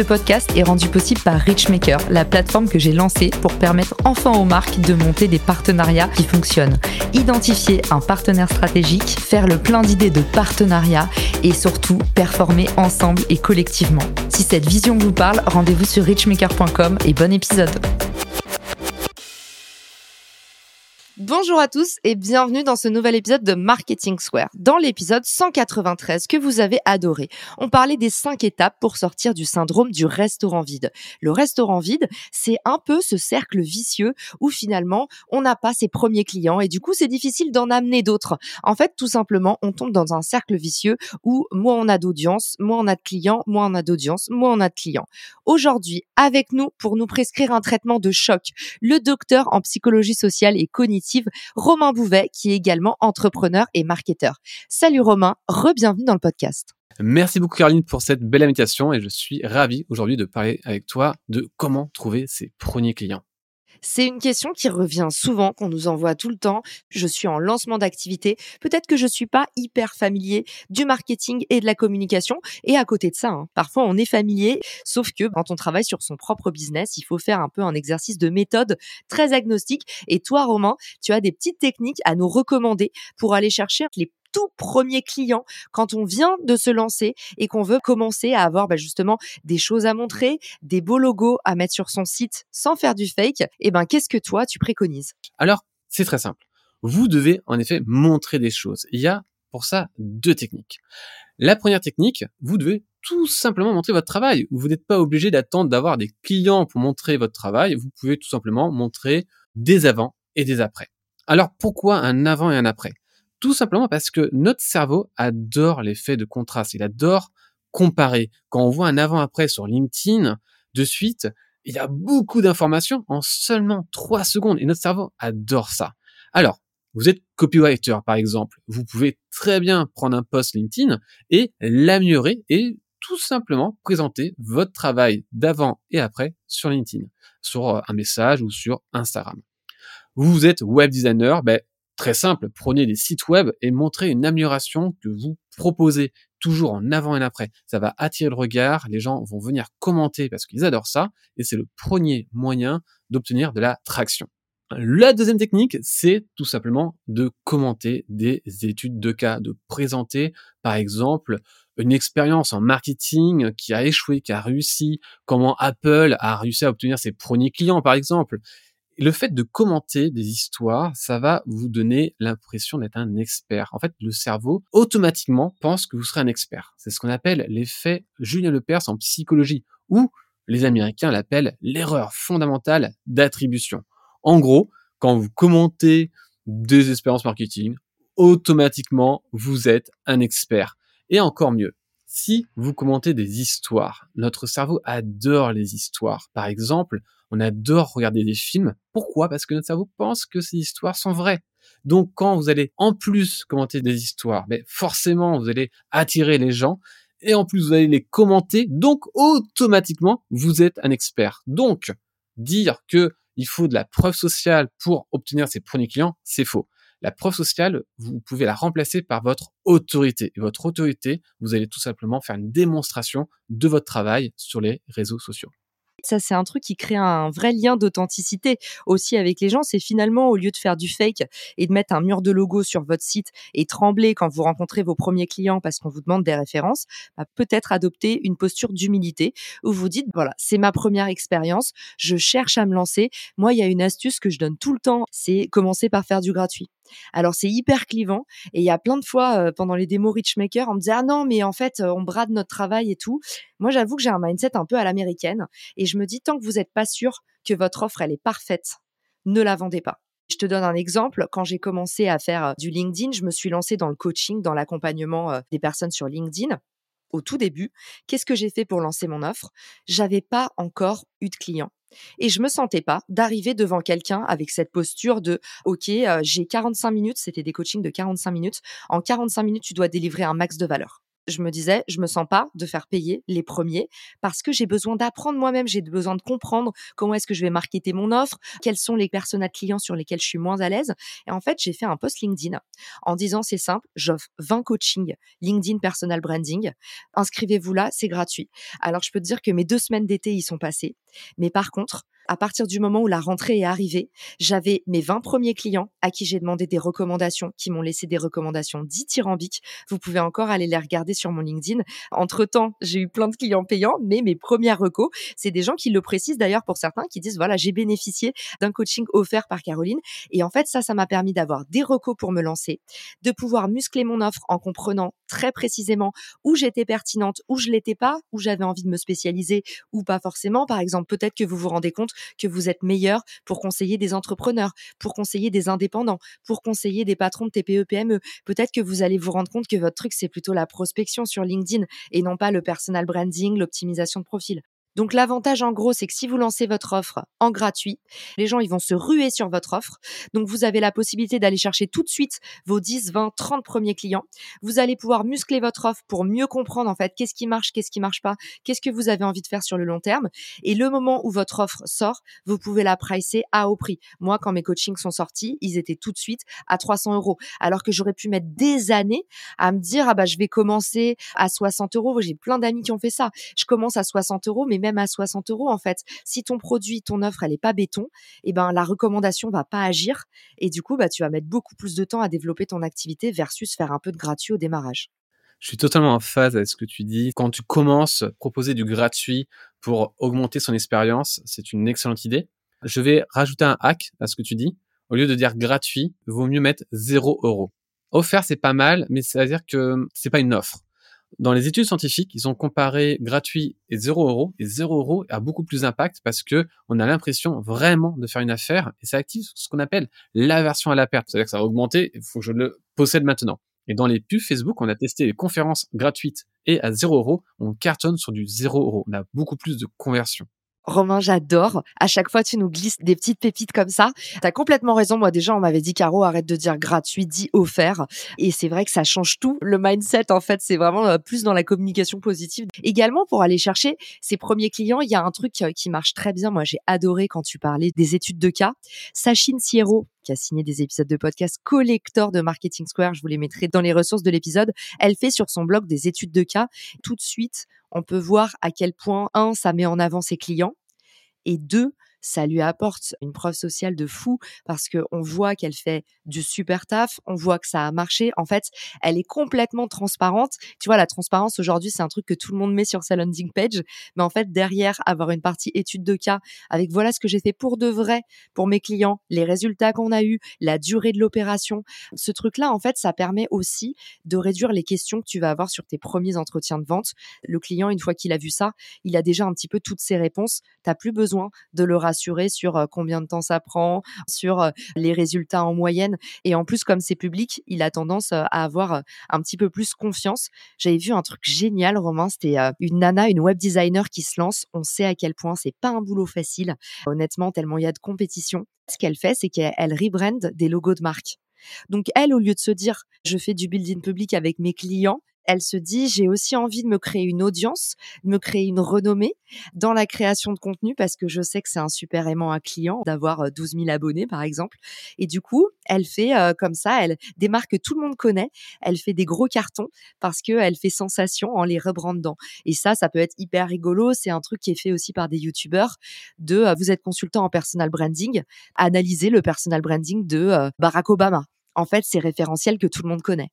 Ce podcast est rendu possible par Richmaker, la plateforme que j'ai lancée pour permettre enfin aux marques de monter des partenariats qui fonctionnent. Identifier un partenaire stratégique, faire le plein d'idées de partenariat et surtout performer ensemble et collectivement. Si cette vision vous parle, rendez-vous sur richmaker.com et bon épisode. Bonjour à tous et bienvenue dans ce nouvel épisode de Marketing Square. Dans l'épisode 193 que vous avez adoré, on parlait des cinq étapes pour sortir du syndrome du restaurant vide. Le restaurant vide, c'est un peu ce cercle vicieux où finalement on n'a pas ses premiers clients et du coup c'est difficile d'en amener d'autres. En fait, tout simplement, on tombe dans un cercle vicieux où moins on a d'audience, moins on a de clients, moins on a d'audience, moins on a de clients. Aujourd'hui, avec nous pour nous prescrire un traitement de choc, le docteur en psychologie sociale et cognitive Romain Bouvet, qui est également entrepreneur et marketeur. Salut Romain, re-bienvenue dans le podcast. Merci beaucoup Caroline pour cette belle invitation et je suis ravi aujourd'hui de parler avec toi de comment trouver ses premiers clients. C'est une question qui revient souvent, qu'on nous envoie tout le temps. Je suis en lancement d'activité. Peut-être que je suis pas hyper familier du marketing et de la communication. Et à côté de ça, hein, parfois on est familier, sauf que quand on travaille sur son propre business, il faut faire un peu un exercice de méthode très agnostique. Et toi, Romain, tu as des petites techniques à nous recommander pour aller chercher les tout premier client quand on vient de se lancer et qu'on veut commencer à avoir bah, justement des choses à montrer, des beaux logos à mettre sur son site sans faire du fake, et eh ben qu'est-ce que toi tu préconises? Alors, c'est très simple. Vous devez en effet montrer des choses. Il y a pour ça deux techniques. La première technique, vous devez tout simplement montrer votre travail. Vous n'êtes pas obligé d'attendre d'avoir des clients pour montrer votre travail. Vous pouvez tout simplement montrer des avant et des après. Alors pourquoi un avant et un après? Tout simplement parce que notre cerveau adore l'effet de contraste. Il adore comparer. Quand on voit un avant-après sur LinkedIn, de suite, il y a beaucoup d'informations en seulement trois secondes. Et notre cerveau adore ça. Alors, vous êtes copywriter, par exemple. Vous pouvez très bien prendre un post LinkedIn et l'améliorer et tout simplement présenter votre travail d'avant et après sur LinkedIn, sur euh, un message ou sur Instagram. Vous êtes web designer, ben, Très simple, prenez des sites web et montrez une amélioration que vous proposez toujours en avant et en après. Ça va attirer le regard, les gens vont venir commenter parce qu'ils adorent ça et c'est le premier moyen d'obtenir de la traction. La deuxième technique, c'est tout simplement de commenter des études de cas, de présenter par exemple une expérience en marketing qui a échoué, qui a réussi, comment Apple a réussi à obtenir ses premiers clients par exemple le fait de commenter des histoires, ça va vous donner l'impression d'être un expert. En fait, le cerveau automatiquement pense que vous serez un expert. C'est ce qu'on appelle l'effet Julien Lepers en psychologie, ou les Américains l'appellent l'erreur fondamentale d'attribution. En gros, quand vous commentez des expériences marketing, automatiquement, vous êtes un expert. Et encore mieux, si vous commentez des histoires, notre cerveau adore les histoires. Par exemple, on adore regarder des films. Pourquoi? Parce que notre cerveau pense que ces histoires sont vraies. Donc quand vous allez en plus commenter des histoires, mais ben, forcément vous allez attirer les gens et en plus vous allez les commenter. Donc automatiquement vous êtes un expert. Donc dire que il faut de la preuve sociale pour obtenir ses premiers clients, c'est faux. La preuve sociale, vous pouvez la remplacer par votre autorité. Et votre autorité, vous allez tout simplement faire une démonstration de votre travail sur les réseaux sociaux. Ça, c'est un truc qui crée un vrai lien d'authenticité aussi avec les gens. C'est finalement, au lieu de faire du fake et de mettre un mur de logo sur votre site et trembler quand vous rencontrez vos premiers clients parce qu'on vous demande des références, bah, peut-être adopter une posture d'humilité où vous dites, voilà, c'est ma première expérience, je cherche à me lancer. Moi, il y a une astuce que je donne tout le temps, c'est commencer par faire du gratuit. Alors c'est hyper clivant et il y a plein de fois euh, pendant les démos Richmaker, on me disait ah non mais en fait euh, on brade notre travail et tout. Moi j'avoue que j'ai un mindset un peu à l'américaine et je me dis tant que vous n'êtes pas sûr que votre offre elle est parfaite, ne la vendez pas. Je te donne un exemple. Quand j'ai commencé à faire euh, du LinkedIn, je me suis lancée dans le coaching, dans l'accompagnement des personnes sur LinkedIn. Au tout début, qu'est-ce que j'ai fait pour lancer mon offre? J'avais pas encore eu de clients Et je me sentais pas d'arriver devant quelqu'un avec cette posture de OK, euh, j'ai 45 minutes, c'était des coachings de 45 minutes. En 45 minutes, tu dois délivrer un max de valeur je me disais, je me sens pas de faire payer les premiers parce que j'ai besoin d'apprendre moi-même, j'ai besoin de comprendre comment est-ce que je vais marketer mon offre, quels sont les personnes clients sur lesquels je suis moins à l'aise. Et en fait, j'ai fait un post LinkedIn en disant c'est simple, j'offre 20 coachings LinkedIn personal branding. Inscrivez-vous là, c'est gratuit. Alors, je peux te dire que mes deux semaines d'été y sont passées. Mais par contre, à partir du moment où la rentrée est arrivée, j'avais mes 20 premiers clients à qui j'ai demandé des recommandations, qui m'ont laissé des recommandations dithyrambiques. Vous pouvez encore aller les regarder sur mon LinkedIn. Entre-temps, j'ai eu plein de clients payants, mais mes premières recos, c'est des gens qui le précisent d'ailleurs pour certains, qui disent, voilà, j'ai bénéficié d'un coaching offert par Caroline. Et en fait, ça, ça m'a permis d'avoir des recos pour me lancer, de pouvoir muscler mon offre en comprenant très précisément où j'étais pertinente, où je l'étais pas, où j'avais envie de me spécialiser ou pas forcément. Par exemple, peut-être que vous vous rendez compte que vous êtes meilleur pour conseiller des entrepreneurs, pour conseiller des indépendants, pour conseiller des patrons de TPE PME. Peut-être que vous allez vous rendre compte que votre truc c'est plutôt la prospection sur LinkedIn et non pas le personal branding, l'optimisation de profil. Donc l'avantage en gros, c'est que si vous lancez votre offre en gratuit, les gens ils vont se ruer sur votre offre. Donc vous avez la possibilité d'aller chercher tout de suite vos 10, 20, 30 premiers clients. Vous allez pouvoir muscler votre offre pour mieux comprendre en fait qu'est-ce qui marche, qu'est-ce qui marche pas, qu'est-ce que vous avez envie de faire sur le long terme. Et le moment où votre offre sort, vous pouvez la pricer à haut prix. Moi, quand mes coachings sont sortis, ils étaient tout de suite à 300 euros. Alors que j'aurais pu mettre des années à me dire, ah bah je vais commencer à 60 euros. J'ai plein d'amis qui ont fait ça. Je commence à 60 euros, mais même à 60 euros, en fait, si ton produit, ton offre, elle est pas béton, et eh ben la recommandation va pas agir et du coup, bah tu vas mettre beaucoup plus de temps à développer ton activité versus faire un peu de gratuit au démarrage. Je suis totalement en phase avec ce que tu dis. Quand tu commences à proposer du gratuit pour augmenter son expérience, c'est une excellente idée. Je vais rajouter un hack à ce que tu dis. Au lieu de dire gratuit, vaut mieux mettre 0 euros. Offert, c'est pas mal, mais ça veut dire que c'est pas une offre. Dans les études scientifiques, ils ont comparé gratuit et 0 euros. Et 0 euros a beaucoup plus d'impact parce que on a l'impression vraiment de faire une affaire et ça active ce qu'on appelle l'aversion à la perte. C'est-à-dire que ça va augmenter, il faut que je le possède maintenant. Et dans les pubs Facebook, on a testé les conférences gratuites et à 0 euros, on cartonne sur du 0 euros. On a beaucoup plus de conversion. Romain, j'adore. À chaque fois, tu nous glisses des petites pépites comme ça. T'as complètement raison. Moi, déjà, on m'avait dit, Caro, arrête de dire gratuit, dis offert. Et c'est vrai que ça change tout. Le mindset, en fait, c'est vraiment euh, plus dans la communication positive. Également, pour aller chercher ses premiers clients, il y a un truc euh, qui marche très bien. Moi, j'ai adoré quand tu parlais des études de cas. Sachine Sierro, qui a signé des épisodes de podcast collector de Marketing Square, je vous les mettrai dans les ressources de l'épisode. Elle fait sur son blog des études de cas. Tout de suite, on peut voir à quel point, un, ça met en avant ses clients, et deux, ça lui apporte une preuve sociale de fou parce que on voit qu'elle fait du super taf, on voit que ça a marché. En fait, elle est complètement transparente. Tu vois, la transparence aujourd'hui, c'est un truc que tout le monde met sur sa landing page, mais en fait, derrière, avoir une partie étude de cas avec voilà ce que j'ai fait pour de vrai pour mes clients, les résultats qu'on a eu, la durée de l'opération. Ce truc-là, en fait, ça permet aussi de réduire les questions que tu vas avoir sur tes premiers entretiens de vente. Le client, une fois qu'il a vu ça, il a déjà un petit peu toutes ses réponses. T'as plus besoin de le sur combien de temps ça prend, sur les résultats en moyenne. Et en plus, comme c'est public, il a tendance à avoir un petit peu plus confiance. J'avais vu un truc génial, Romain, c'était une nana, une web designer qui se lance. On sait à quel point c'est pas un boulot facile, honnêtement, tellement il y a de compétition. Ce qu'elle fait, c'est qu'elle rebrand des logos de marque. Donc elle, au lieu de se dire je fais du building public avec mes clients, elle se dit j'ai aussi envie de me créer une audience, de me créer une renommée dans la création de contenu parce que je sais que c'est un super aimant à client d'avoir 12 000 abonnés par exemple. Et du coup, elle fait comme ça, elle des marques que tout le monde connaît, elle fait des gros cartons parce que elle fait sensation en les rebrandant. Et ça, ça peut être hyper rigolo. C'est un truc qui est fait aussi par des youtubeurs de vous êtes consultant en personal branding, analysez le personal branding de Barack Obama. En fait, c'est référentiel que tout le monde connaît.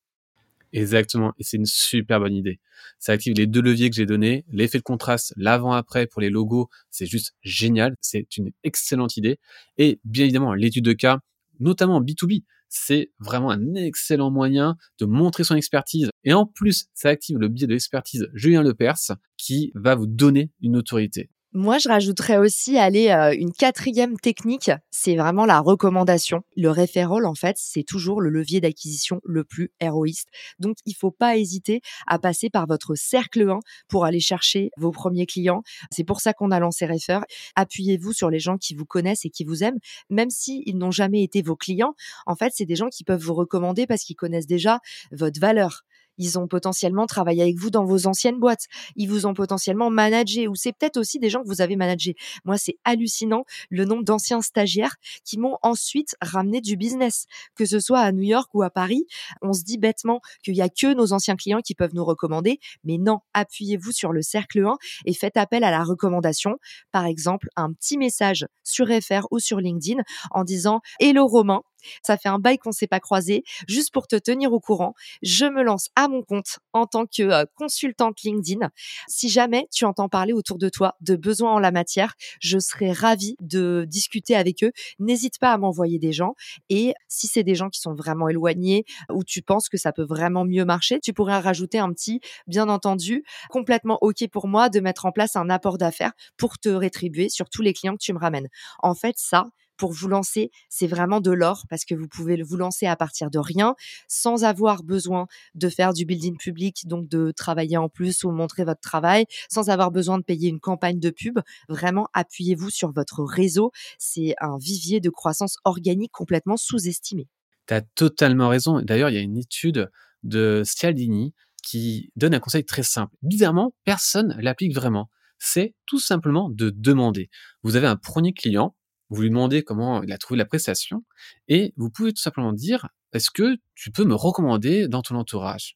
Exactement, et c'est une super bonne idée. Ça active les deux leviers que j'ai donnés, l'effet de contraste, l'avant-après pour les logos, c'est juste génial, c'est une excellente idée. Et bien évidemment, l'étude de cas, notamment en B2B, c'est vraiment un excellent moyen de montrer son expertise. Et en plus, ça active le biais de l'expertise Julien Lepers qui va vous donner une autorité. Moi, je rajouterais aussi aller euh, une quatrième technique, c'est vraiment la recommandation. Le référol, en fait, c'est toujours le levier d'acquisition le plus héroïste. Donc, il faut pas hésiter à passer par votre cercle 1 pour aller chercher vos premiers clients. C'est pour ça qu'on a lancé Refer. Appuyez-vous sur les gens qui vous connaissent et qui vous aiment, même s'ils n'ont jamais été vos clients. En fait, c'est des gens qui peuvent vous recommander parce qu'ils connaissent déjà votre valeur ils ont potentiellement travaillé avec vous dans vos anciennes boîtes, ils vous ont potentiellement managé, ou c'est peut-être aussi des gens que vous avez managés. Moi, c'est hallucinant le nombre d'anciens stagiaires qui m'ont ensuite ramené du business, que ce soit à New York ou à Paris. On se dit bêtement qu'il y a que nos anciens clients qui peuvent nous recommander, mais non, appuyez-vous sur le cercle 1 et faites appel à la recommandation. Par exemple, un petit message sur FR ou sur LinkedIn en disant Hello Romain, ça fait un bail qu'on s'est pas croisé. Juste pour te tenir au courant, je me lance à mon compte en tant que euh, consultante LinkedIn. Si jamais tu entends parler autour de toi de besoins en la matière, je serai ravie de discuter avec eux. N'hésite pas à m'envoyer des gens. Et si c'est des gens qui sont vraiment éloignés ou tu penses que ça peut vraiment mieux marcher, tu pourrais rajouter un petit, bien entendu, complètement OK pour moi de mettre en place un apport d'affaires pour te rétribuer sur tous les clients que tu me ramènes. En fait, ça, pour vous lancer, c'est vraiment de l'or parce que vous pouvez vous lancer à partir de rien sans avoir besoin de faire du building public, donc de travailler en plus ou montrer votre travail, sans avoir besoin de payer une campagne de pub. Vraiment, appuyez-vous sur votre réseau. C'est un vivier de croissance organique complètement sous-estimé. Tu as totalement raison. D'ailleurs, il y a une étude de Cialdini qui donne un conseil très simple. Bizarrement, personne l'applique vraiment. C'est tout simplement de demander. Vous avez un premier client, vous lui demandez comment il a trouvé la prestation, et vous pouvez tout simplement dire, est-ce que tu peux me recommander dans ton entourage?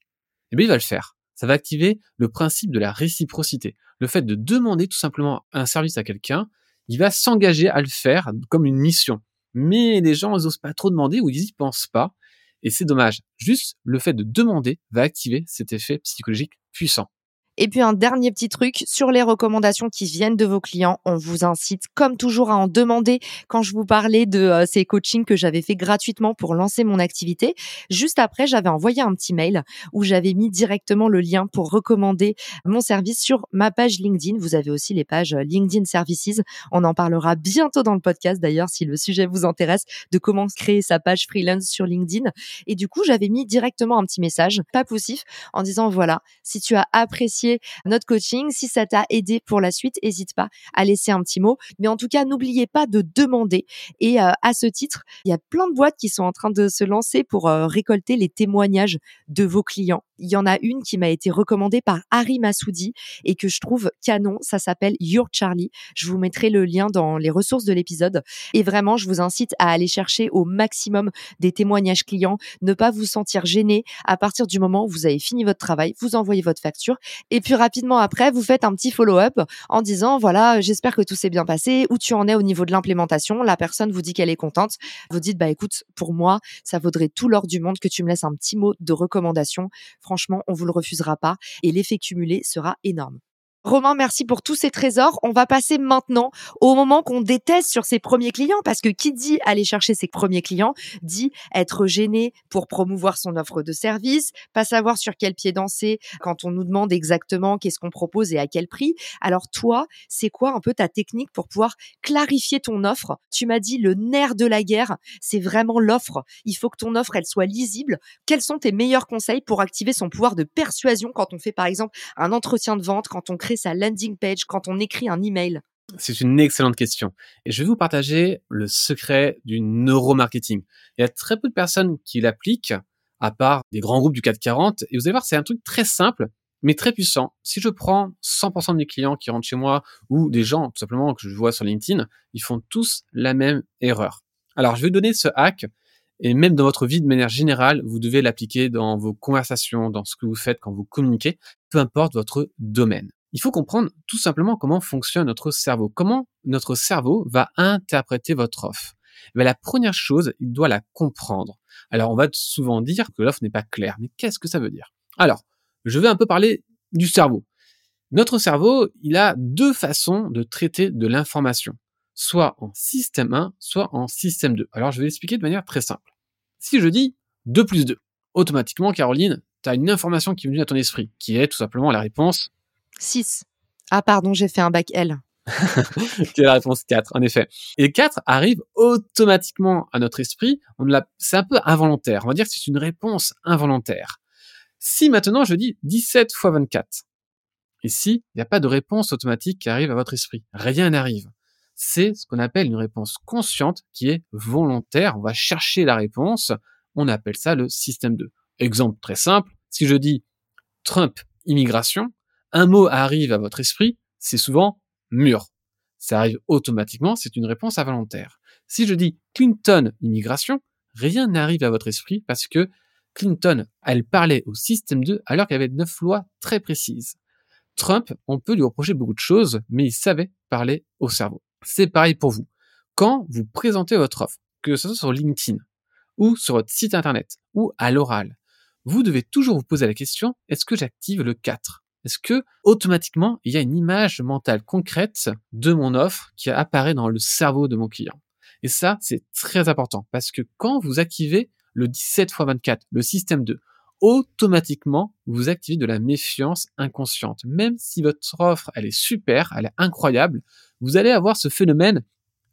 Eh bien, il va le faire. Ça va activer le principe de la réciprocité. Le fait de demander tout simplement un service à quelqu'un, il va s'engager à le faire comme une mission. Mais les gens, n'osent pas trop demander ou ils n'y pensent pas. Et c'est dommage. Juste le fait de demander va activer cet effet psychologique puissant. Et puis un dernier petit truc sur les recommandations qui viennent de vos clients, on vous incite comme toujours à en demander. Quand je vous parlais de euh, ces coachings que j'avais fait gratuitement pour lancer mon activité, juste après j'avais envoyé un petit mail où j'avais mis directement le lien pour recommander mon service sur ma page LinkedIn. Vous avez aussi les pages euh, LinkedIn Services. On en parlera bientôt dans le podcast d'ailleurs si le sujet vous intéresse de comment créer sa page freelance sur LinkedIn. Et du coup j'avais mis directement un petit message, pas poussif, en disant voilà si tu as apprécié notre coaching. Si ça t'a aidé pour la suite, n'hésite pas à laisser un petit mot. Mais en tout cas, n'oubliez pas de demander. Et euh, à ce titre, il y a plein de boîtes qui sont en train de se lancer pour euh, récolter les témoignages de vos clients. Il y en a une qui m'a été recommandée par Harry Massoudi et que je trouve canon. Ça s'appelle Your Charlie. Je vous mettrai le lien dans les ressources de l'épisode. Et vraiment, je vous incite à aller chercher au maximum des témoignages clients. Ne pas vous sentir gêné à partir du moment où vous avez fini votre travail. Vous envoyez votre facture et puis rapidement après, vous faites un petit follow-up en disant, voilà, j'espère que tout s'est bien passé, où tu en es au niveau de l'implémentation? La personne vous dit qu'elle est contente. Vous dites, bah écoute, pour moi, ça vaudrait tout l'or du monde que tu me laisses un petit mot de recommandation. On vous le refusera pas et l'effet cumulé sera énorme. Romain, merci pour tous ces trésors. On va passer maintenant au moment qu'on déteste sur ses premiers clients, parce que qui dit aller chercher ses premiers clients dit être gêné pour promouvoir son offre de service, pas savoir sur quel pied danser quand on nous demande exactement qu'est-ce qu'on propose et à quel prix. Alors toi, c'est quoi un peu ta technique pour pouvoir clarifier ton offre? Tu m'as dit le nerf de la guerre, c'est vraiment l'offre. Il faut que ton offre, elle soit lisible. Quels sont tes meilleurs conseils pour activer son pouvoir de persuasion quand on fait par exemple un entretien de vente, quand on crée sa landing page, quand on écrit un email c'est une excellente question. Et je vais vous partager le secret du neuromarketing. Il y a très peu de personnes qui l'appliquent, à part des grands groupes du 440. Et vous allez voir, c'est un truc très simple, mais très puissant. Si je prends 100% de mes clients qui rentrent chez moi, ou des gens, tout simplement, que je vois sur LinkedIn, ils font tous la même erreur. Alors, je vais donner ce hack, et même dans votre vie de manière générale, vous devez l'appliquer dans vos conversations, dans ce que vous faites quand vous communiquez, peu importe votre domaine il faut comprendre tout simplement comment fonctionne notre cerveau, comment notre cerveau va interpréter votre offre. Mais la première chose, il doit la comprendre. Alors, on va souvent dire que l'offre n'est pas claire, mais qu'est-ce que ça veut dire? Alors, je vais un peu parler du cerveau. Notre cerveau, il a deux façons de traiter de l'information, soit en système 1, soit en système 2. Alors, je vais l'expliquer de manière très simple. Si je dis 2 plus 2, automatiquement, Caroline, tu as une information qui vient à ton esprit, qui est tout simplement la réponse 6. Ah pardon, j'ai fait un bac L. qui est la réponse 4, en effet. Et 4 arrive automatiquement à notre esprit. C'est un peu involontaire. On va dire que c'est une réponse involontaire. Si maintenant je dis 17 fois 24, ici, il n'y a pas de réponse automatique qui arrive à votre esprit. Rien n'arrive. C'est ce qu'on appelle une réponse consciente qui est volontaire. On va chercher la réponse. On appelle ça le système 2. Exemple très simple. Si je dis Trump immigration, un mot arrive à votre esprit, c'est souvent mur. Ça arrive automatiquement, c'est une réponse involontaire. Si je dis Clinton immigration, rien n'arrive à votre esprit parce que Clinton, elle parlait au système 2 alors qu'il y avait neuf lois très précises. Trump, on peut lui reprocher beaucoup de choses, mais il savait parler au cerveau. C'est pareil pour vous. Quand vous présentez votre offre, que ce soit sur LinkedIn, ou sur votre site internet, ou à l'oral, vous devez toujours vous poser la question, est-ce que j'active le 4 Est-ce que automatiquement, il y a une image mentale concrète de mon offre qui apparaît dans le cerveau de mon client? Et ça, c'est très important parce que quand vous activez le 17 x 24, le système 2, automatiquement, vous activez de la méfiance inconsciente. Même si votre offre, elle est super, elle est incroyable, vous allez avoir ce phénomène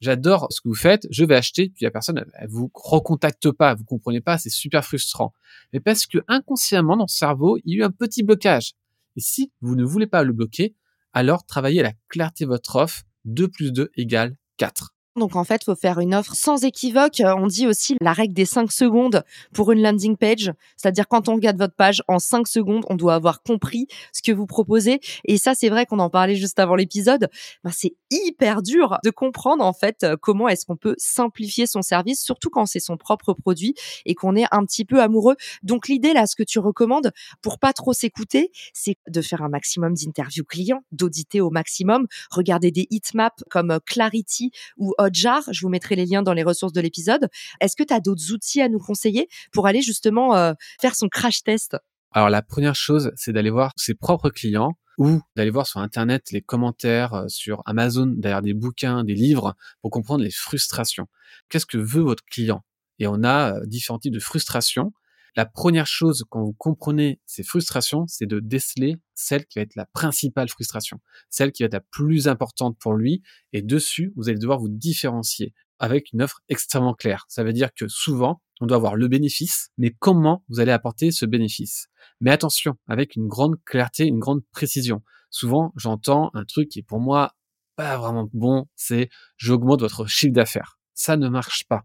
j'adore ce que vous faites, je vais acheter, puis la personne, elle, vous recontacte pas, vous comprenez pas, c'est super frustrant. Mais parce que inconsciemment, dans le cerveau, il y a eu un petit blocage. Et si vous ne voulez pas le bloquer, alors travaillez à la clarté de votre offre. 2 plus 2 égale 4. Donc en fait, faut faire une offre sans équivoque. On dit aussi la règle des 5 secondes pour une landing page, c'est-à-dire quand on regarde votre page en 5 secondes, on doit avoir compris ce que vous proposez. Et ça, c'est vrai qu'on en parlait juste avant l'épisode. Ben, c'est hyper dur de comprendre en fait comment est-ce qu'on peut simplifier son service, surtout quand c'est son propre produit et qu'on est un petit peu amoureux. Donc l'idée là, ce que tu recommandes pour pas trop s'écouter, c'est de faire un maximum d'interviews clients, d'auditer au maximum, regarder des heatmaps comme Clarity ou Hotjar. Je vous mettrai les liens dans les ressources de l'épisode. Est-ce que tu as d'autres outils à nous conseiller pour aller justement euh, faire son crash test? Alors la première chose, c'est d'aller voir ses propres clients ou d'aller voir sur Internet les commentaires euh, sur Amazon, derrière des bouquins, des livres, pour comprendre les frustrations. Qu'est-ce que veut votre client? Et on a euh, différents types de frustrations. La première chose quand vous comprenez ces frustrations, c'est de déceler celle qui va être la principale frustration, celle qui va être la plus importante pour lui. Et dessus, vous allez devoir vous différencier avec une offre extrêmement claire. Ça veut dire que souvent, on doit avoir le bénéfice, mais comment vous allez apporter ce bénéfice? Mais attention, avec une grande clarté, une grande précision. Souvent, j'entends un truc qui est pour moi pas vraiment bon, c'est j'augmente votre chiffre d'affaires. Ça ne marche pas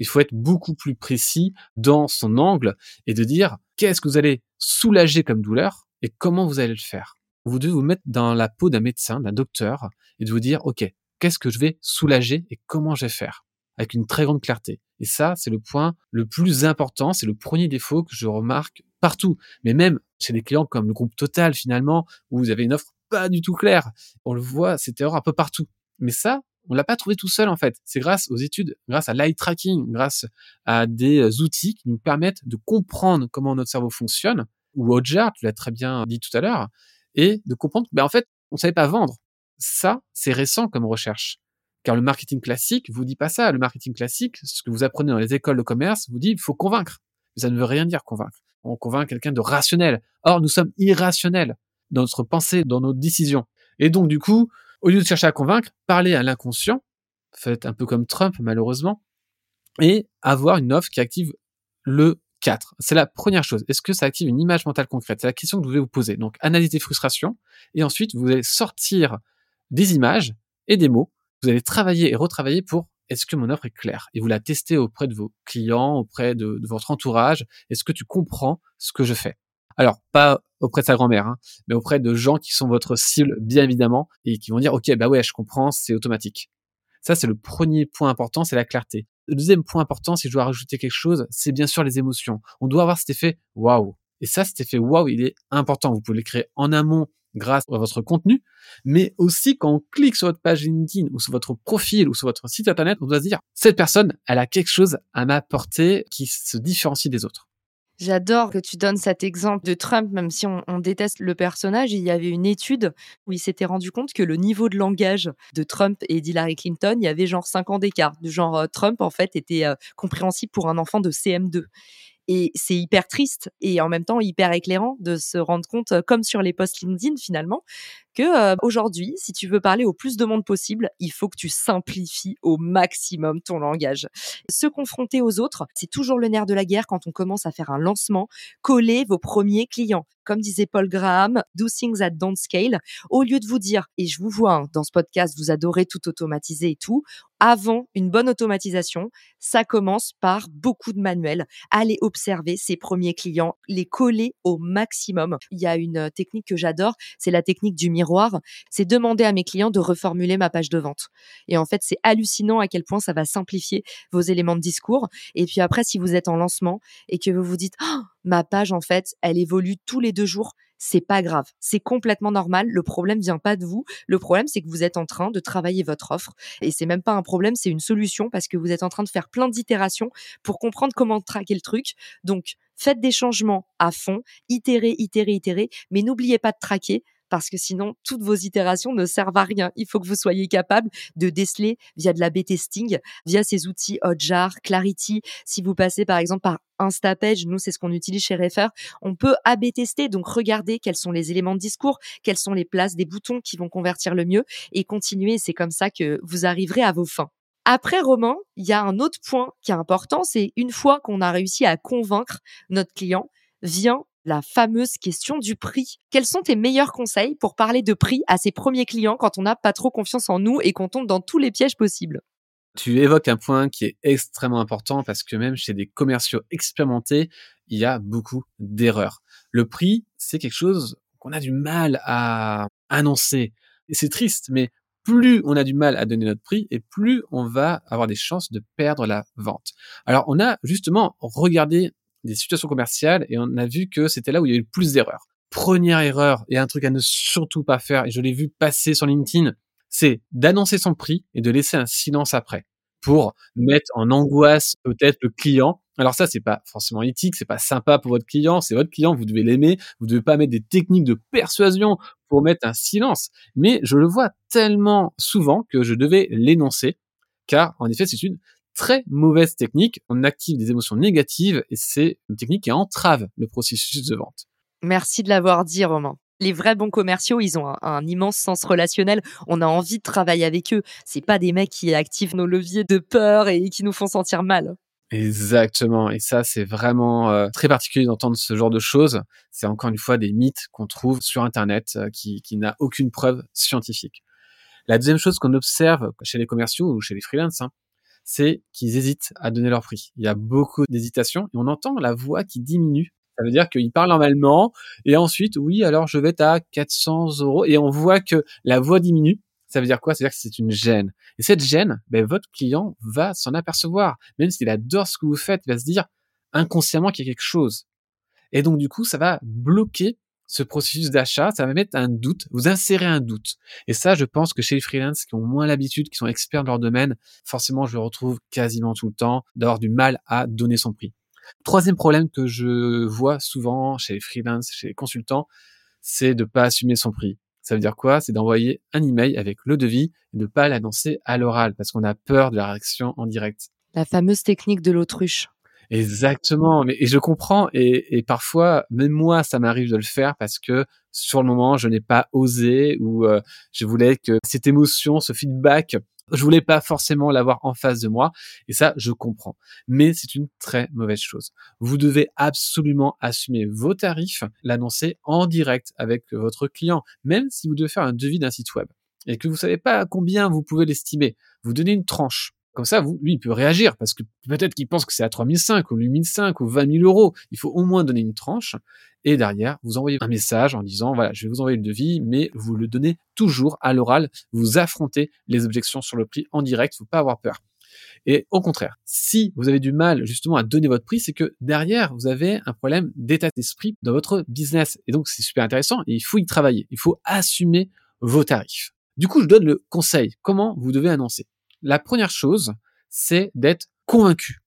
il faut être beaucoup plus précis dans son angle et de dire qu'est-ce que vous allez soulager comme douleur et comment vous allez le faire? Vous devez vous mettre dans la peau d'un médecin, d'un docteur et de vous dire, OK, qu'est-ce que je vais soulager et comment je vais faire? Avec une très grande clarté. Et ça, c'est le point le plus important, c'est le premier défaut que je remarque partout, mais même chez des clients comme le groupe Total finalement, où vous avez une offre pas du tout claire. On le voit, cette erreur un peu partout. Mais ça, on l'a pas trouvé tout seul en fait. C'est grâce aux études, grâce à l'eye tracking, grâce à des euh, outils qui nous permettent de comprendre comment notre cerveau fonctionne. Ou Ojar, tu l'as très bien dit tout à l'heure, et de comprendre ben en fait, on savait pas vendre. Ça, c'est récent comme recherche. Car le marketing classique vous dit pas ça. Le marketing classique, ce que vous apprenez dans les écoles de commerce, vous dit il faut convaincre. Mais ça ne veut rien dire convaincre. On convainc quelqu'un de rationnel. Or, nous sommes irrationnels dans notre pensée, dans nos décisions. Et donc, du coup, au lieu de chercher à convaincre, parler à l'inconscient, faites un peu comme Trump malheureusement, et avoir une offre qui active le 4. C'est la première chose. Est-ce que ça active une image mentale concrète? C'est la question que vous devez vous poser. Donc, analyser frustrations, et ensuite, vous allez sortir des images et des mots. Vous allez travailler et retravailler pour est-ce que mon offre est claire? Et vous la testez auprès de vos clients, auprès de votre entourage. Est-ce que tu comprends ce que je fais? Alors, pas auprès de sa grand-mère, hein, mais auprès de gens qui sont votre cible, bien évidemment, et qui vont dire, OK, bah ouais, je comprends, c'est automatique. Ça, c'est le premier point important, c'est la clarté. Le deuxième point important, si je dois rajouter quelque chose, c'est bien sûr les émotions. On doit avoir cet effet waouh. Et ça, cet effet waouh, il est important. Vous pouvez le créer en amont grâce à votre contenu, mais aussi quand on clique sur votre page LinkedIn ou sur votre profil ou sur votre site internet, on doit se dire, cette personne, elle a quelque chose à m'apporter qui se différencie des autres. J'adore que tu donnes cet exemple de Trump, même si on, déteste le personnage. Il y avait une étude où il s'était rendu compte que le niveau de langage de Trump et d'Hillary Clinton, il y avait genre 5 ans d'écart. Du genre, euh, Trump, en fait, était euh, compréhensible pour un enfant de CM2. Et c'est hyper triste et en même temps hyper éclairant de se rendre compte, euh, comme sur les posts LinkedIn finalement, que aujourd'hui, si tu veux parler au plus de monde possible, il faut que tu simplifies au maximum ton langage. Se confronter aux autres, c'est toujours le nerf de la guerre quand on commence à faire un lancement. Coller vos premiers clients. Comme disait Paul Graham, do things that don't scale. Au lieu de vous dire, et je vous vois hein, dans ce podcast, vous adorez tout automatiser et tout, avant une bonne automatisation, ça commence par beaucoup de manuels. Aller observer ses premiers clients, les coller au maximum. Il y a une technique que j'adore, c'est la technique du C'est demander à mes clients de reformuler ma page de vente. Et en fait, c'est hallucinant à quel point ça va simplifier vos éléments de discours. Et puis après, si vous êtes en lancement et que vous vous dites, oh, ma page, en fait, elle évolue tous les deux jours c'est pas grave. C'est complètement normal. Le problème vient pas de vous. Le problème, c'est que vous êtes en train de travailler votre offre. Et c'est même pas un problème, c'est une solution parce que vous êtes en train de faire plein d'itérations pour comprendre comment traquer le truc. Donc, faites des changements à fond, itérez, itérez, itérez, mais n'oubliez pas de traquer parce que sinon, toutes vos itérations ne servent à rien. Il faut que vous soyez capable de déceler via de la B-testing, via ces outils Hotjar, Clarity. Si vous passez par exemple par Instapage, nous c'est ce qu'on utilise chez Refer, on peut A-B tester, donc regarder quels sont les éléments de discours, quelles sont les places des boutons qui vont convertir le mieux et continuer. C'est comme ça que vous arriverez à vos fins. Après Romain, il y a un autre point qui est important, c'est une fois qu'on a réussi à convaincre notre client, vient la fameuse question du prix. Quels sont tes meilleurs conseils pour parler de prix à ses premiers clients quand on n'a pas trop confiance en nous et qu'on tombe dans tous les pièges possibles? Tu évoques un point qui est extrêmement important parce que même chez des commerciaux expérimentés, il y a beaucoup d'erreurs. Le prix, c'est quelque chose qu'on a du mal à annoncer. Et c'est triste, mais plus on a du mal à donner notre prix et plus on va avoir des chances de perdre la vente. Alors on a justement regardé des situations commerciales et on a vu que c'était là où il y a eu le plus d'erreurs. Première erreur et un truc à ne surtout pas faire, et je l'ai vu passer sur LinkedIn, c'est d'annoncer son prix et de laisser un silence après pour mettre en angoisse peut-être le client. Alors ça, c'est pas forcément éthique, c'est pas sympa pour votre client, c'est votre client, vous devez l'aimer, vous devez pas mettre des techniques de persuasion pour mettre un silence. Mais je le vois tellement souvent que je devais l'énoncer, car en effet, c'est une très mauvaise technique. On active des émotions négatives et c'est une technique qui entrave le processus de vente. Merci de l'avoir dit, Romain. Les vrais bons commerciaux, ils ont un, immense sens relationnel. On a envie de travailler avec eux. C'est pas des mecs qui activent nos leviers de peur et qui nous font sentir mal. Exactement. Et ça, c'est vraiment euh, très particulier d'entendre ce genre de choses. C'est encore une fois des mythes qu'on trouve sur Internet euh, qui, qui n'a aucune preuve scientifique. La deuxième chose qu'on observe chez les commerciaux ou chez les freelances, hein, c'est qu'ils hésitent à donner leur prix. Il y a beaucoup d'hésitation et on entend la voix qui diminue. Ça veut dire qu'ils parlent normalement et ensuite, oui, alors je vais à 400 euros et on voit que la voix diminue. Ça veut dire quoi? Ça veut dire que c'est une gêne. Et cette gêne, ben, votre client va s'en apercevoir. Même s'il adore ce que vous faites, il va se dire inconsciemment qu'il y a quelque chose. Et donc, du coup, ça va bloquer ce processus d'achat, ça va mettre un doute, vous insérez un doute. Et ça, je pense que chez les freelances qui ont moins l'habitude, qui sont experts dans leur domaine, forcément, je le retrouve quasiment tout le temps d'avoir du mal à donner son prix. Troisième problème que je vois souvent chez les freelances, chez les consultants, c'est de pas assumer son prix. Ça veut dire quoi? C'est d'envoyer un email avec le devis et de pas l'annoncer à l'oral parce qu'on a peur de la réaction en direct. La fameuse technique de l'autruche. Exactement, mais et je comprends et, et parfois même moi ça m'arrive de le faire parce que sur le moment je n'ai pas osé ou euh, je voulais que cette émotion, ce feedback, je voulais pas forcément l'avoir en face de moi et ça je comprends. Mais c'est une très mauvaise chose. Vous devez absolument assumer vos tarifs, l'annoncer en direct avec votre client, même si vous devez faire un devis d'un site web et que vous savez pas combien vous pouvez l'estimer. Vous donnez une tranche ça, lui, il peut réagir parce que peut-être qu'il pense que c'est à 3005 ou 8005 ou 20 000 euros. Il faut au moins donner une tranche. Et derrière, vous envoyez un message en disant, voilà, je vais vous envoyer le devis, mais vous le donnez toujours à l'oral. Vous affrontez les objections sur le prix en direct. Faut pas avoir peur. Et au contraire, si vous avez du mal justement à donner votre prix, c'est que derrière, vous avez un problème d'état d'esprit dans votre business. Et donc, c'est super intéressant et il faut y travailler. Il faut assumer vos tarifs. Du coup, je donne le conseil. Comment vous devez annoncer? La première chose, c'est d'être convaincu.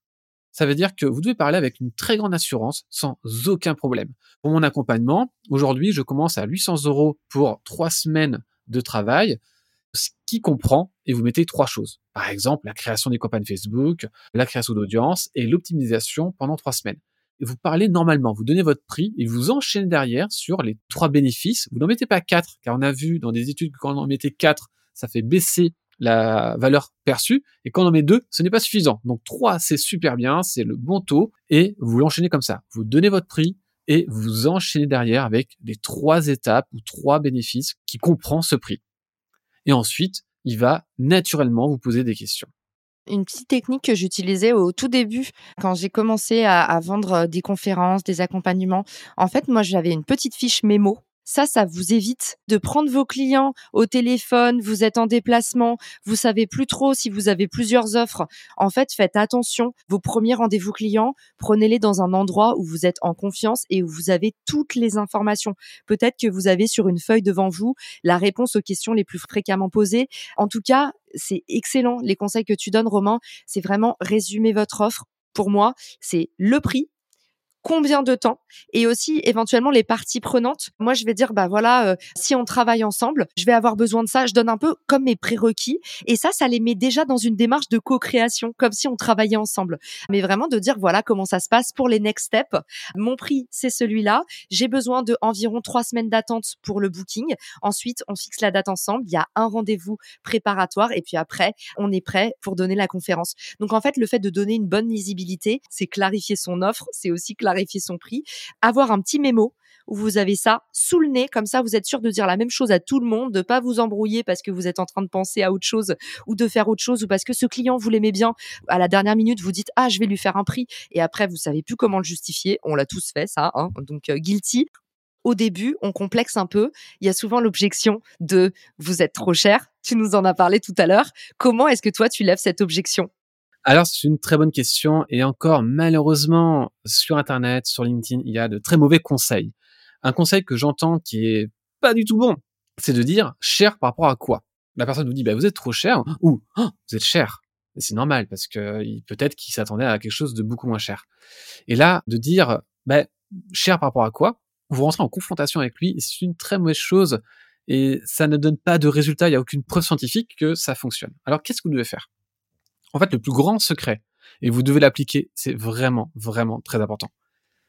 Ça veut dire que vous devez parler avec une très grande assurance sans aucun problème. Pour mon accompagnement, aujourd'hui, je commence à 800 euros pour trois semaines de travail, ce qui comprend, et vous mettez trois choses. Par exemple, la création des campagnes Facebook, la création d'audience et l'optimisation pendant trois semaines. et vous parlez normalement, vous donnez votre prix et vous enchaînez derrière sur les trois bénéfices. Vous n'en mettez pas quatre, car on a vu dans des études que quand on en mettait quatre, ça fait baisser la valeur perçue, et quand on en met deux, ce n'est pas suffisant. Donc trois, c'est super bien, c'est le bon taux, et vous l'enchaînez comme ça. Vous donnez votre prix, et vous enchaînez derrière avec les trois étapes ou trois bénéfices qui comprend ce prix. Et ensuite, il va naturellement vous poser des questions. Une petite technique que j'utilisais au tout début, quand j'ai commencé à, à, vendre des conférences, des accompagnements. En fait, moi, j'avais une petite fiche mémo ça, ça vous évite de prendre vos clients au téléphone, vous êtes en déplacement, vous savez plus trop si vous avez plusieurs offres. En fait, faites attention. Vos premiers rendez-vous clients, prenez-les dans un endroit où vous êtes en confiance et où vous avez toutes les informations. Peut-être que vous avez sur une feuille devant vous la réponse aux questions les plus fréquemment posées. En tout cas, c'est excellent. Les conseils que tu donnes, Romain, c'est vraiment résumer votre offre. Pour moi, c'est le prix, combien de temps et aussi éventuellement les parties prenantes. Moi, je vais dire bah voilà, euh, si on travaille ensemble, je vais avoir besoin de ça. Je donne un peu comme mes prérequis et ça, ça les met déjà dans une démarche de co-création, comme si on travaillait ensemble. Mais vraiment de dire voilà comment ça se passe pour les next steps. Mon prix, c'est celui-là. J'ai besoin de environ trois semaines d'attente pour le booking. Ensuite, on fixe la date ensemble. Il y a un rendez-vous préparatoire et puis après, on est prêt pour donner la conférence. Donc en fait, le fait de donner une bonne lisibilité, c'est clarifier son offre, c'est aussi clarifier clarifier son prix, avoir un petit mémo où vous avez ça sous le nez, comme ça vous êtes sûr de dire la même chose à tout le monde, de pas vous embrouiller parce que vous êtes en train de penser à autre chose ou de faire autre chose ou parce que ce client vous l'aimez bien. À la dernière minute, vous dites ah je vais lui faire un prix et après vous savez plus comment le justifier. On l'a tous fait ça, hein, donc euh, guilty. Au début, on complexe un peu. Il y a souvent l'objection de vous êtes trop cher. Tu nous en as parlé tout à l'heure. Comment est-ce que toi tu lèves cette objection? Alors, c'est une très bonne question. Et encore, malheureusement, sur Internet, sur LinkedIn, il y a de très mauvais conseils. Un conseil que j'entends qui est pas du tout bon, c'est de dire cher par rapport à quoi? La personne vous dit, bah, vous êtes trop cher ou oh, vous êtes cher. Et c'est normal parce que peut-être qu'il s'attendait à quelque chose de beaucoup moins cher. Et là, de dire, bah, cher par rapport à quoi Vous rentrez en confrontation avec lui, c'est une très mauvaise chose et ça ne donne pas de résultat. Il n'y a aucune preuve scientifique que ça fonctionne. Alors, qu'est-ce que vous devez faire? En fait, le plus grand secret, et vous devez l'appliquer, c'est vraiment, vraiment très important,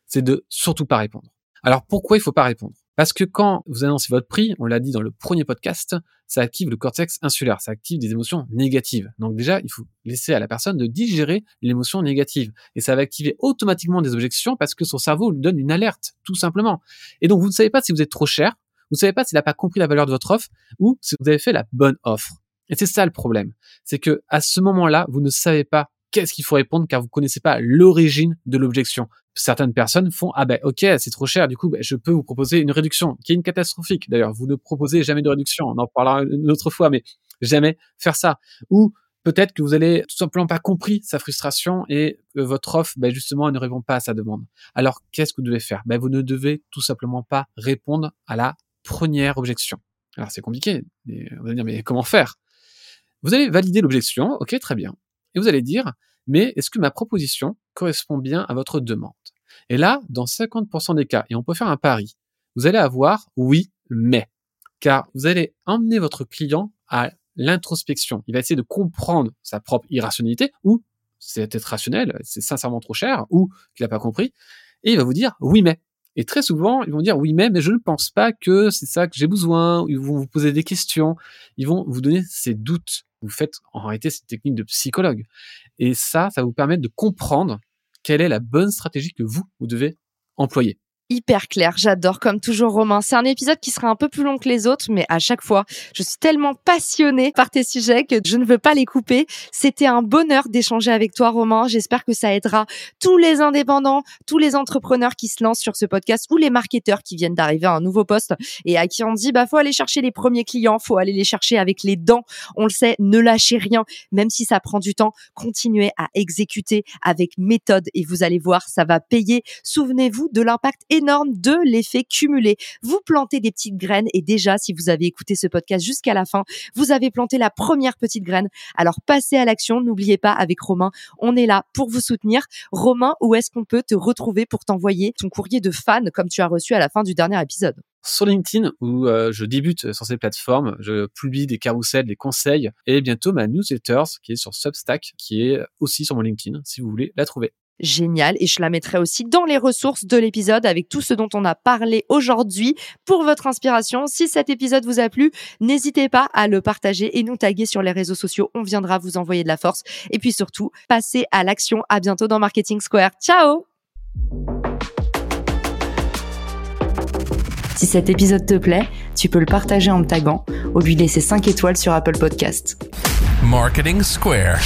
c'est de surtout pas répondre. Alors pourquoi il faut pas répondre? Parce que quand vous annoncez votre prix, on l'a dit dans le premier podcast, ça active le cortex insulaire, ça active des émotions négatives. Donc déjà, il faut laisser à la personne de digérer l'émotion négative. Et ça va activer automatiquement des objections parce que son cerveau lui donne une alerte, tout simplement. Et donc vous ne savez pas si vous êtes trop cher, vous ne savez pas s'il n'a pas compris la valeur de votre offre ou si vous avez fait la bonne offre. Et c'est ça le problème. C'est que à ce moment-là, vous ne savez pas qu'est-ce qu'il faut répondre car vous connaissez pas l'origine de l'objection. Certaines personnes font ah ben ok c'est trop cher du coup ben, je peux vous proposer une réduction qui est une catastrophique d'ailleurs vous ne proposez jamais de réduction on en parlera une autre fois mais jamais faire ça ou peut-être que vous allez tout simplement pas compris sa frustration et que votre offre ben justement ne répond pas à sa demande. Alors qu'est-ce que vous devez faire? Ben vous ne devez tout simplement pas répondre à la première objection. Alors c'est compliqué, on va dire mais comment faire? Vous allez valider l'objection, ok, très bien. Et vous allez dire, mais est-ce que ma proposition correspond bien à votre demande? Et là, dans 50% des cas, et on peut faire un pari, vous allez avoir oui, mais. Car vous allez emmener votre client à l'introspection. Il va essayer de comprendre sa propre irrationalité, ou c'est être rationnel, c'est sincèrement trop cher, ou qu'il n'a pas compris, et il va vous dire oui, mais. Et très souvent, ils vont dire oui, mais, mais je ne pense pas que c'est ça que j'ai besoin. Ils vont vous poser des questions. Ils vont vous donner ces doutes vous faites en réalité cette technique de psychologue. Et ça, ça vous permet de comprendre quelle est la bonne stratégie que vous, vous devez employer hyper clair. J'adore, comme toujours, Romain. C'est un épisode qui sera un peu plus long que les autres, mais à chaque fois, je suis tellement passionnée par tes sujets que je ne veux pas les couper. C'était un bonheur d'échanger avec toi, Romain. J'espère que ça aidera tous les indépendants, tous les entrepreneurs qui se lancent sur ce podcast ou les marketeurs qui viennent d'arriver à un nouveau poste et à qui on dit, bah, faut aller chercher les premiers clients, faut aller les chercher avec les dents. On le sait, ne lâchez rien, même si ça prend du temps. Continuez à exécuter avec méthode et vous allez voir, ça va payer. Souvenez-vous de l'impact énorme de l'effet cumulé. Vous plantez des petites graines et déjà, si vous avez écouté ce podcast jusqu'à la fin, vous avez planté la première petite graine. Alors passez à l'action. N'oubliez pas, avec Romain, on est là pour vous soutenir. Romain, où est-ce qu'on peut te retrouver pour t'envoyer ton courrier de fan comme tu as reçu à la fin du dernier épisode? Sur LinkedIn où euh, je débute sur ces plateformes, je publie des carousels, des conseils et bientôt ma newsletter qui est sur Substack qui est aussi sur mon LinkedIn si vous voulez la trouver. Génial. Et je la mettrai aussi dans les ressources de l'épisode avec tout ce dont on a parlé aujourd'hui pour votre inspiration. Si cet épisode vous a plu, n'hésitez pas à le partager et nous taguer sur les réseaux sociaux. On viendra vous envoyer de la force. Et puis surtout, passez à l'action. À bientôt dans Marketing Square. Ciao! Si cet épisode te plaît, tu peux le partager en me taguant ou lui laisser 5 étoiles sur Apple Podcast. Marketing Square.